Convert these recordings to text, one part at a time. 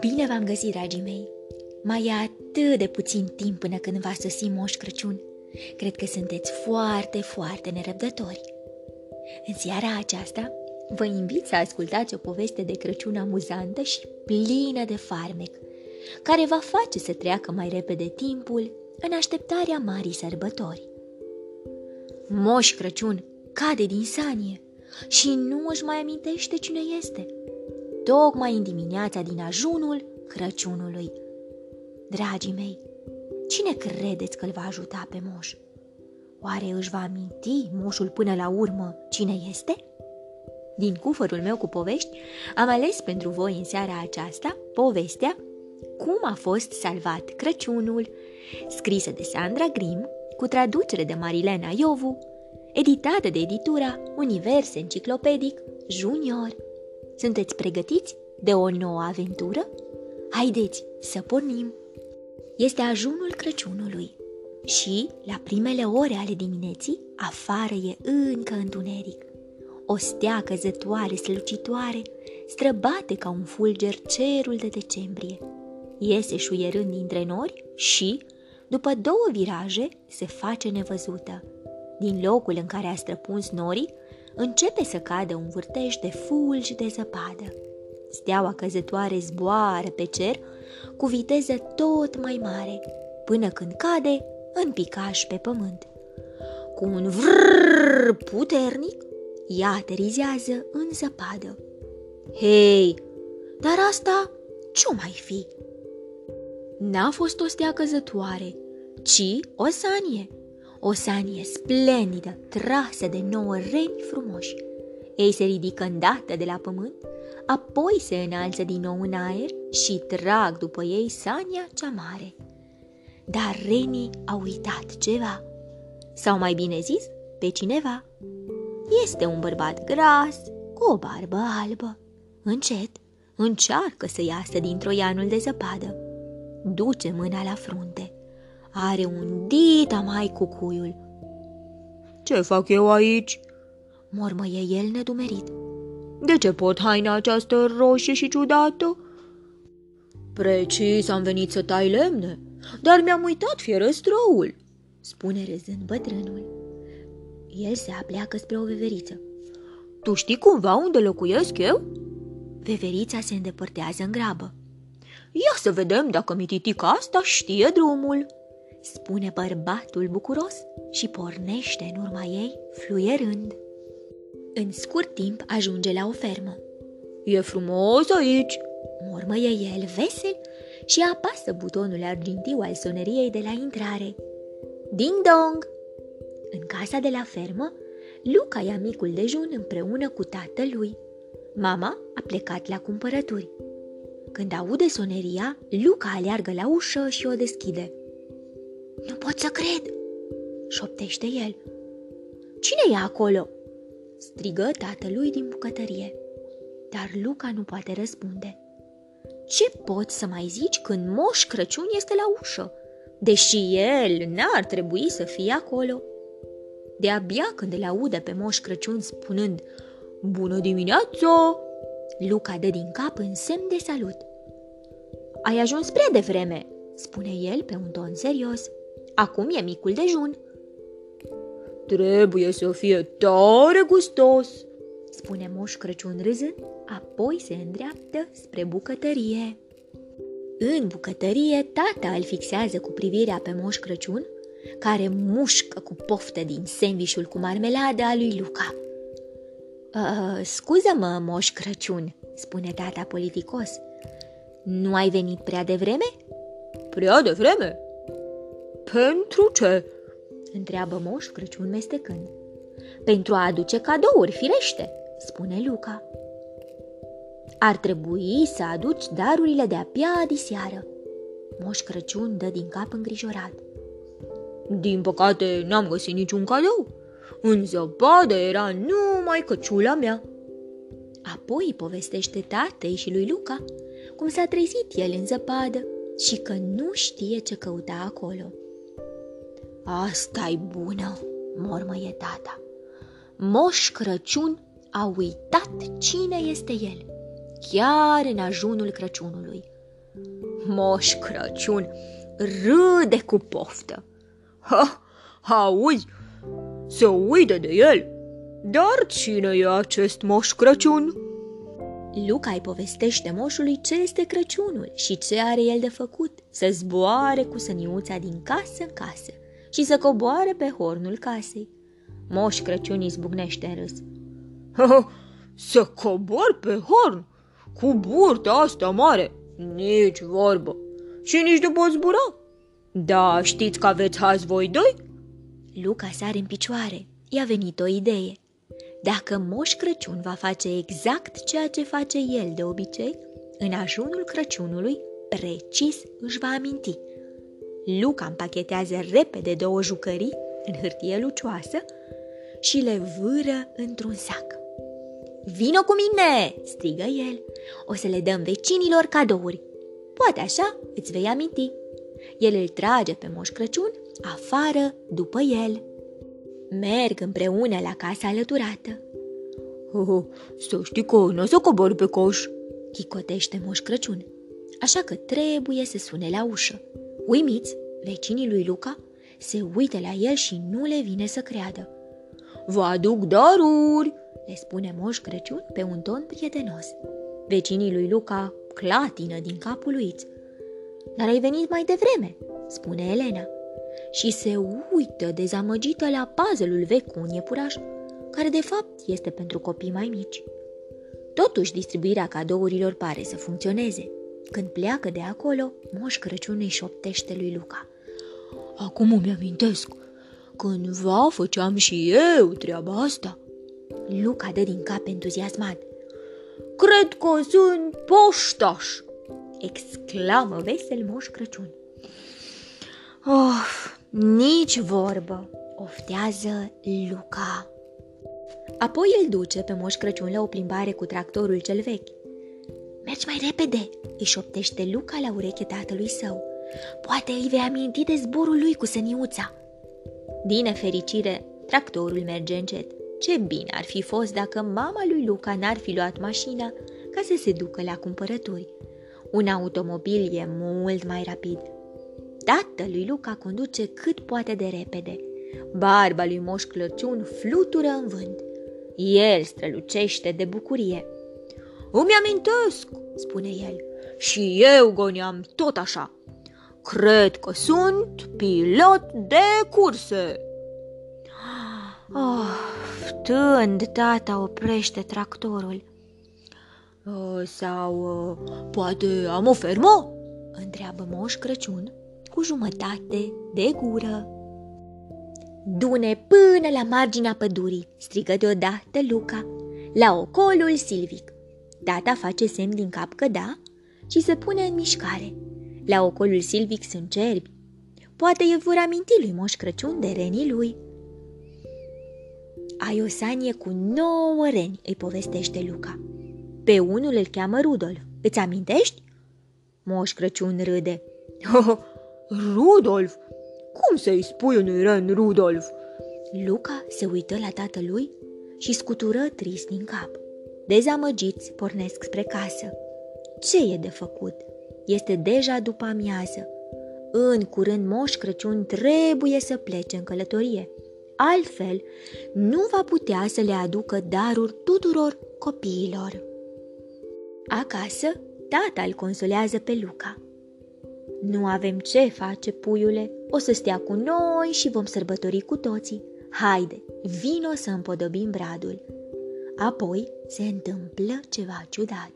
Bine v-am găsit, dragii mei! Mai e atât de puțin timp până când va sosi Moș Crăciun. Cred că sunteți foarte, foarte nerăbdători. În seara aceasta vă invit să ascultați o poveste de Crăciun amuzantă și plină de farmec, care va face să treacă mai repede timpul în așteptarea marii sărbători. Moș Crăciun cade din sanie și nu își mai amintește cine este. Tocmai în dimineața din ajunul Crăciunului. Dragii mei, cine credeți că îl va ajuta pe moș? Oare își va aminti moșul până la urmă cine este? Din cufărul meu cu povești, am ales pentru voi în seara aceasta povestea Cum a fost salvat Crăciunul, scrisă de Sandra Grim, cu traducere de Marilena Iovu, editată de editura Univers Enciclopedic Junior. Sunteți pregătiți de o nouă aventură? Haideți să pornim! Este ajunul Crăciunului și, la primele ore ale dimineții, afară e încă întuneric. O stea căzătoare, slăcitoare, străbate ca un fulger cerul de decembrie. Iese șuierând dintre nori și, după două viraje, se face nevăzută. Din locul în care a străpuns norii, începe să cadă un vârtej de fulgi de zăpadă. Steaua căzătoare zboară pe cer cu viteză tot mai mare, până când cade în picaș pe pământ. Cu un vrrr puternic, ea aterizează în zăpadă. Hei, dar asta ce mai fi? N-a fost o stea căzătoare, ci o sanie. O sanie splendidă, trasă de nouă reni frumoși. Ei se ridică îndată de la pământ, apoi se înalță din nou în aer și trag după ei sania cea mare. Dar renii au uitat ceva, sau mai bine zis, pe cineva. Este un bărbat gras, cu o barbă albă. Încet, încearcă să iasă din troianul de zăpadă. Duce mâna la frunte. Are un dita mai cu cuiul. Ce fac eu aici?" mormăie el nedumerit. De ce pot haina această roșie și ciudată?" Precis am venit să tai lemne, dar mi-am uitat fierăstroul," spune râzând bătrânul. El se apleacă spre o veveriță. Tu știi cumva unde locuiesc eu?" Veverița se îndepărtează în grabă. Ia să vedem dacă mititica asta știe drumul!" Spune bărbatul bucuros și pornește în urma ei, fluierând. În scurt timp ajunge la o fermă. E frumos aici!" mormăie el vesel și apasă butonul argintiu al soneriei de la intrare. Ding dong! În casa de la fermă, Luca ia micul dejun împreună cu tatălui. Mama a plecat la cumpărături. Când aude soneria, Luca aleargă la ușă și o deschide. Nu pot să cred!" șoptește el. Cine e acolo?" strigă tatălui din bucătărie. Dar Luca nu poate răspunde. Ce poți să mai zici când Moș Crăciun este la ușă, deși el n-ar trebui să fie acolo? De-abia când îl aude pe Moș Crăciun spunând Bună dimineața! Luca dă din cap în semn de salut. Ai ajuns prea devreme, spune el pe un ton serios. Acum e micul dejun. Trebuie să fie tare gustos, spune Moș Crăciun râzând, apoi se îndreaptă spre bucătărie. În bucătărie, tata îl fixează cu privirea pe Moș Crăciun, care mușcă cu poftă din sandvișul cu marmeladă a lui Luca. Uh, scuză-mă, Moș Crăciun, spune tata politicos. Nu ai venit prea devreme? Prea devreme? Pentru ce? întreabă Moș Crăciun mestecând. Pentru a aduce cadouri, firește, spune Luca. Ar trebui să aduci darurile de abia diseară. Moș Crăciun dă din cap îngrijorat. Din păcate, n-am găsit niciun cadou. În zăpadă era numai căciula mea. Apoi povestește tatei și lui Luca cum s-a trezit el în zăpadă și că nu știe ce căuta acolo. Asta e bună, mormăie tata. Moș Crăciun a uitat cine este el, chiar în ajunul Crăciunului. Moș Crăciun râde cu poftă. Ha, auzi, se uită de el. Dar cine e acest Moș Crăciun? Luca îi povestește moșului ce este Crăciunul și ce are el de făcut, să zboare cu săniuța din casă în casă și să coboare pe hornul casei. Moș Crăciun izbucnește în râs. să cobor pe horn? Cu burta asta mare? Nici vorbă. Și nici nu pot zbura. Da, știți că aveți azi voi doi? Luca sare în picioare. I-a venit o idee. Dacă Moș Crăciun va face exact ceea ce face el de obicei, în ajunul Crăciunului, precis își va aminti. Luca împachetează repede două jucării în hârtie lucioasă și le vâră într-un sac. Vino cu mine!" strigă el. O să le dăm vecinilor cadouri. Poate așa îți vei aminti. El îl trage pe Moș Crăciun afară după el. Merg împreună la casa alăturată. Oh, să știi că nu o să cobor pe coș, chicotește Moș Crăciun. Așa că trebuie să sune la ușă. Uimiți, vecinii lui Luca se uită la el și nu le vine să creadă. Vă aduc daruri, le spune Moș Crăciun pe un ton prietenos. Vecinii lui Luca clatină din capul lui. Dar ai venit mai devreme, spune Elena. Și se uită dezamăgită la puzzle-ul vechi cu un iepuraș, care de fapt este pentru copii mai mici. Totuși, distribuirea cadourilor pare să funcționeze. Când pleacă de acolo, Moș Crăciun îi șoptește lui Luca. Acum îmi amintesc, cândva făceam și eu treaba asta. Luca dă din cap entuziasmat. Cred că sunt poștaș, exclamă vesel Moș Crăciun. Of, nici vorbă, oftează Luca. Apoi îl duce pe Moș Crăciun la o plimbare cu tractorul cel vechi. Mergi mai repede, își șoptește Luca la ureche tatălui său. Poate îi vei aminti de zborul lui cu săniuța. Din nefericire, tractorul merge încet. Ce bine ar fi fost dacă mama lui Luca n-ar fi luat mașina ca să se ducă la cumpărături. Un automobil e mult mai rapid. Tatălui Luca conduce cât poate de repede. Barba lui Moș Crăciun flutură în vânt. El strălucește de bucurie. Îmi amintesc, spune el, și eu goneam tot așa. Cred că sunt pilot de curse. Oh, tând, tata oprește tractorul. Uh, sau uh, poate am o fermă? Întreabă Moș Crăciun cu jumătate de gură. Dune până la marginea pădurii, strigă deodată Luca, la ocolul silvic. Tata face semn din cap că da și se pune în mișcare. La ocolul silvic sunt cerbi. Poate îi vor aminti lui Moș Crăciun de renii lui. Ai o sanie cu nouă reni, îi povestește Luca. Pe unul îl cheamă Rudolf. Îți amintești? Moș Crăciun râde. Oh, Rudolf? Cum să-i spui unui ren Rudolf? Luca se uită la tatălui și scutură trist din cap. Dezamăgiți pornesc spre casă. Ce e de făcut? Este deja după amiază. În curând Moș Crăciun trebuie să plece în călătorie. Altfel, nu va putea să le aducă daruri tuturor copiilor. Acasă, tata îl consolează pe Luca. Nu avem ce face, puiule, o să stea cu noi și vom sărbători cu toții. Haide, vino să împodobim bradul. Apoi se întâmplă ceva ciudat.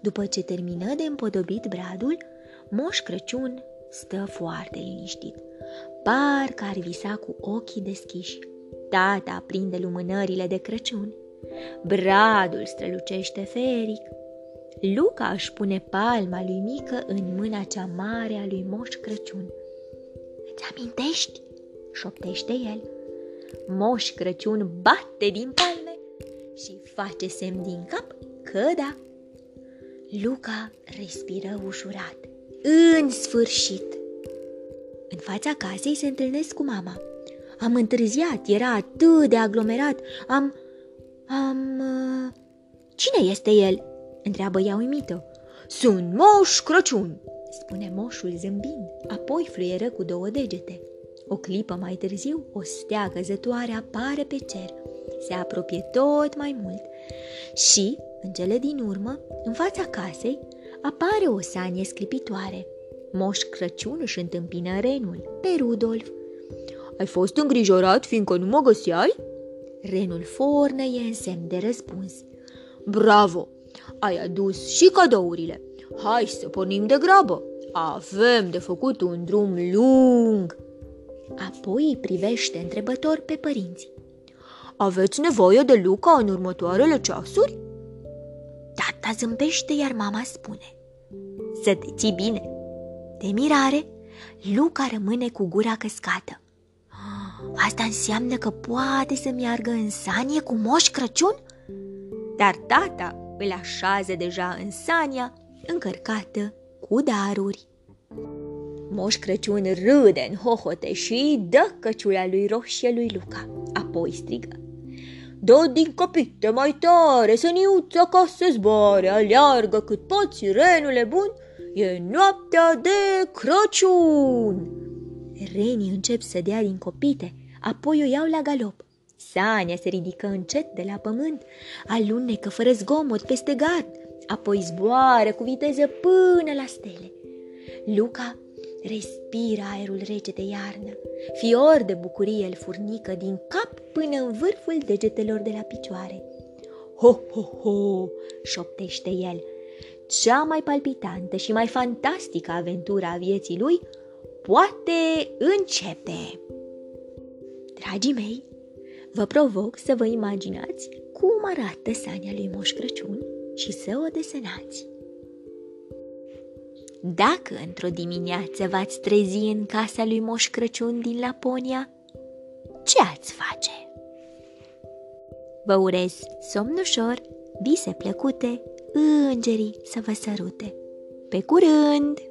După ce termină de împodobit bradul, Moș Crăciun stă foarte liniștit. Parcă ar visa cu ochii deschiși. Tata aprinde lumânările de Crăciun. Bradul strălucește feric. Luca își pune palma lui mică în mâna cea mare a lui Moș Crăciun. Îți amintești? șoptește el. Moș Crăciun bate din palme și face semn din cap că da. Luca respiră ușurat. În sfârșit! În fața casei se întâlnesc cu mama. Am întârziat, era atât de aglomerat, am... Am... Uh, cine este el?" întreabă ea uimită. Sunt Moș Crăciun, spune moșul zâmbind, apoi fluieră cu două degete. O clipă mai târziu, o stea căzătoare apare pe cer, se apropie tot mai mult și, în cele din urmă, în fața casei, apare o sanie sclipitoare. Moș Crăciun își întâmpină renul, pe Rudolf. Ai fost îngrijorat fiindcă nu mă găseai? Renul fornăie în semn de răspuns. Bravo! Ai adus și cadourile. Hai să pornim de grabă. Avem de făcut un drum lung. Apoi îi privește întrebător pe părinți. Aveți nevoie de Luca în următoarele ceasuri? Tata zâmbește, iar mama spune. Să te ții bine. De mirare, Luca rămâne cu gura căscată. Asta înseamnă că poate să meargă în sanie cu Moș Crăciun? Dar tata îl așează deja în sania încărcată cu daruri. Moș Crăciun râde în hohote și dă căciula lui roșie lui Luca. Apoi strigă. Dă din copite mai tare, săniuța ca să zboare, aleargă cât poți, renule bun, e noaptea de Crăciun. Renii încep să dea din copite, apoi o iau la galop. Sania se ridică încet de la pământ, alunecă fără zgomot peste gard, apoi zboară cu viteză până la stele. Luca respiră aerul rece de iarnă, fior de bucurie îl furnică din cap până în vârful degetelor de la picioare. Ho, ho, ho, șoptește el, cea mai palpitantă și mai fantastică aventură a vieții lui poate începe. Dragii mei, vă provoc să vă imaginați cum arată sania lui Moș Crăciun și să o desenați. Dacă într-o dimineață v-ați trezi în casa lui Moș Crăciun din Laponia, ce ați face? Vă urez somn ușor, vise plăcute, îngerii să vă sărute. Pe curând!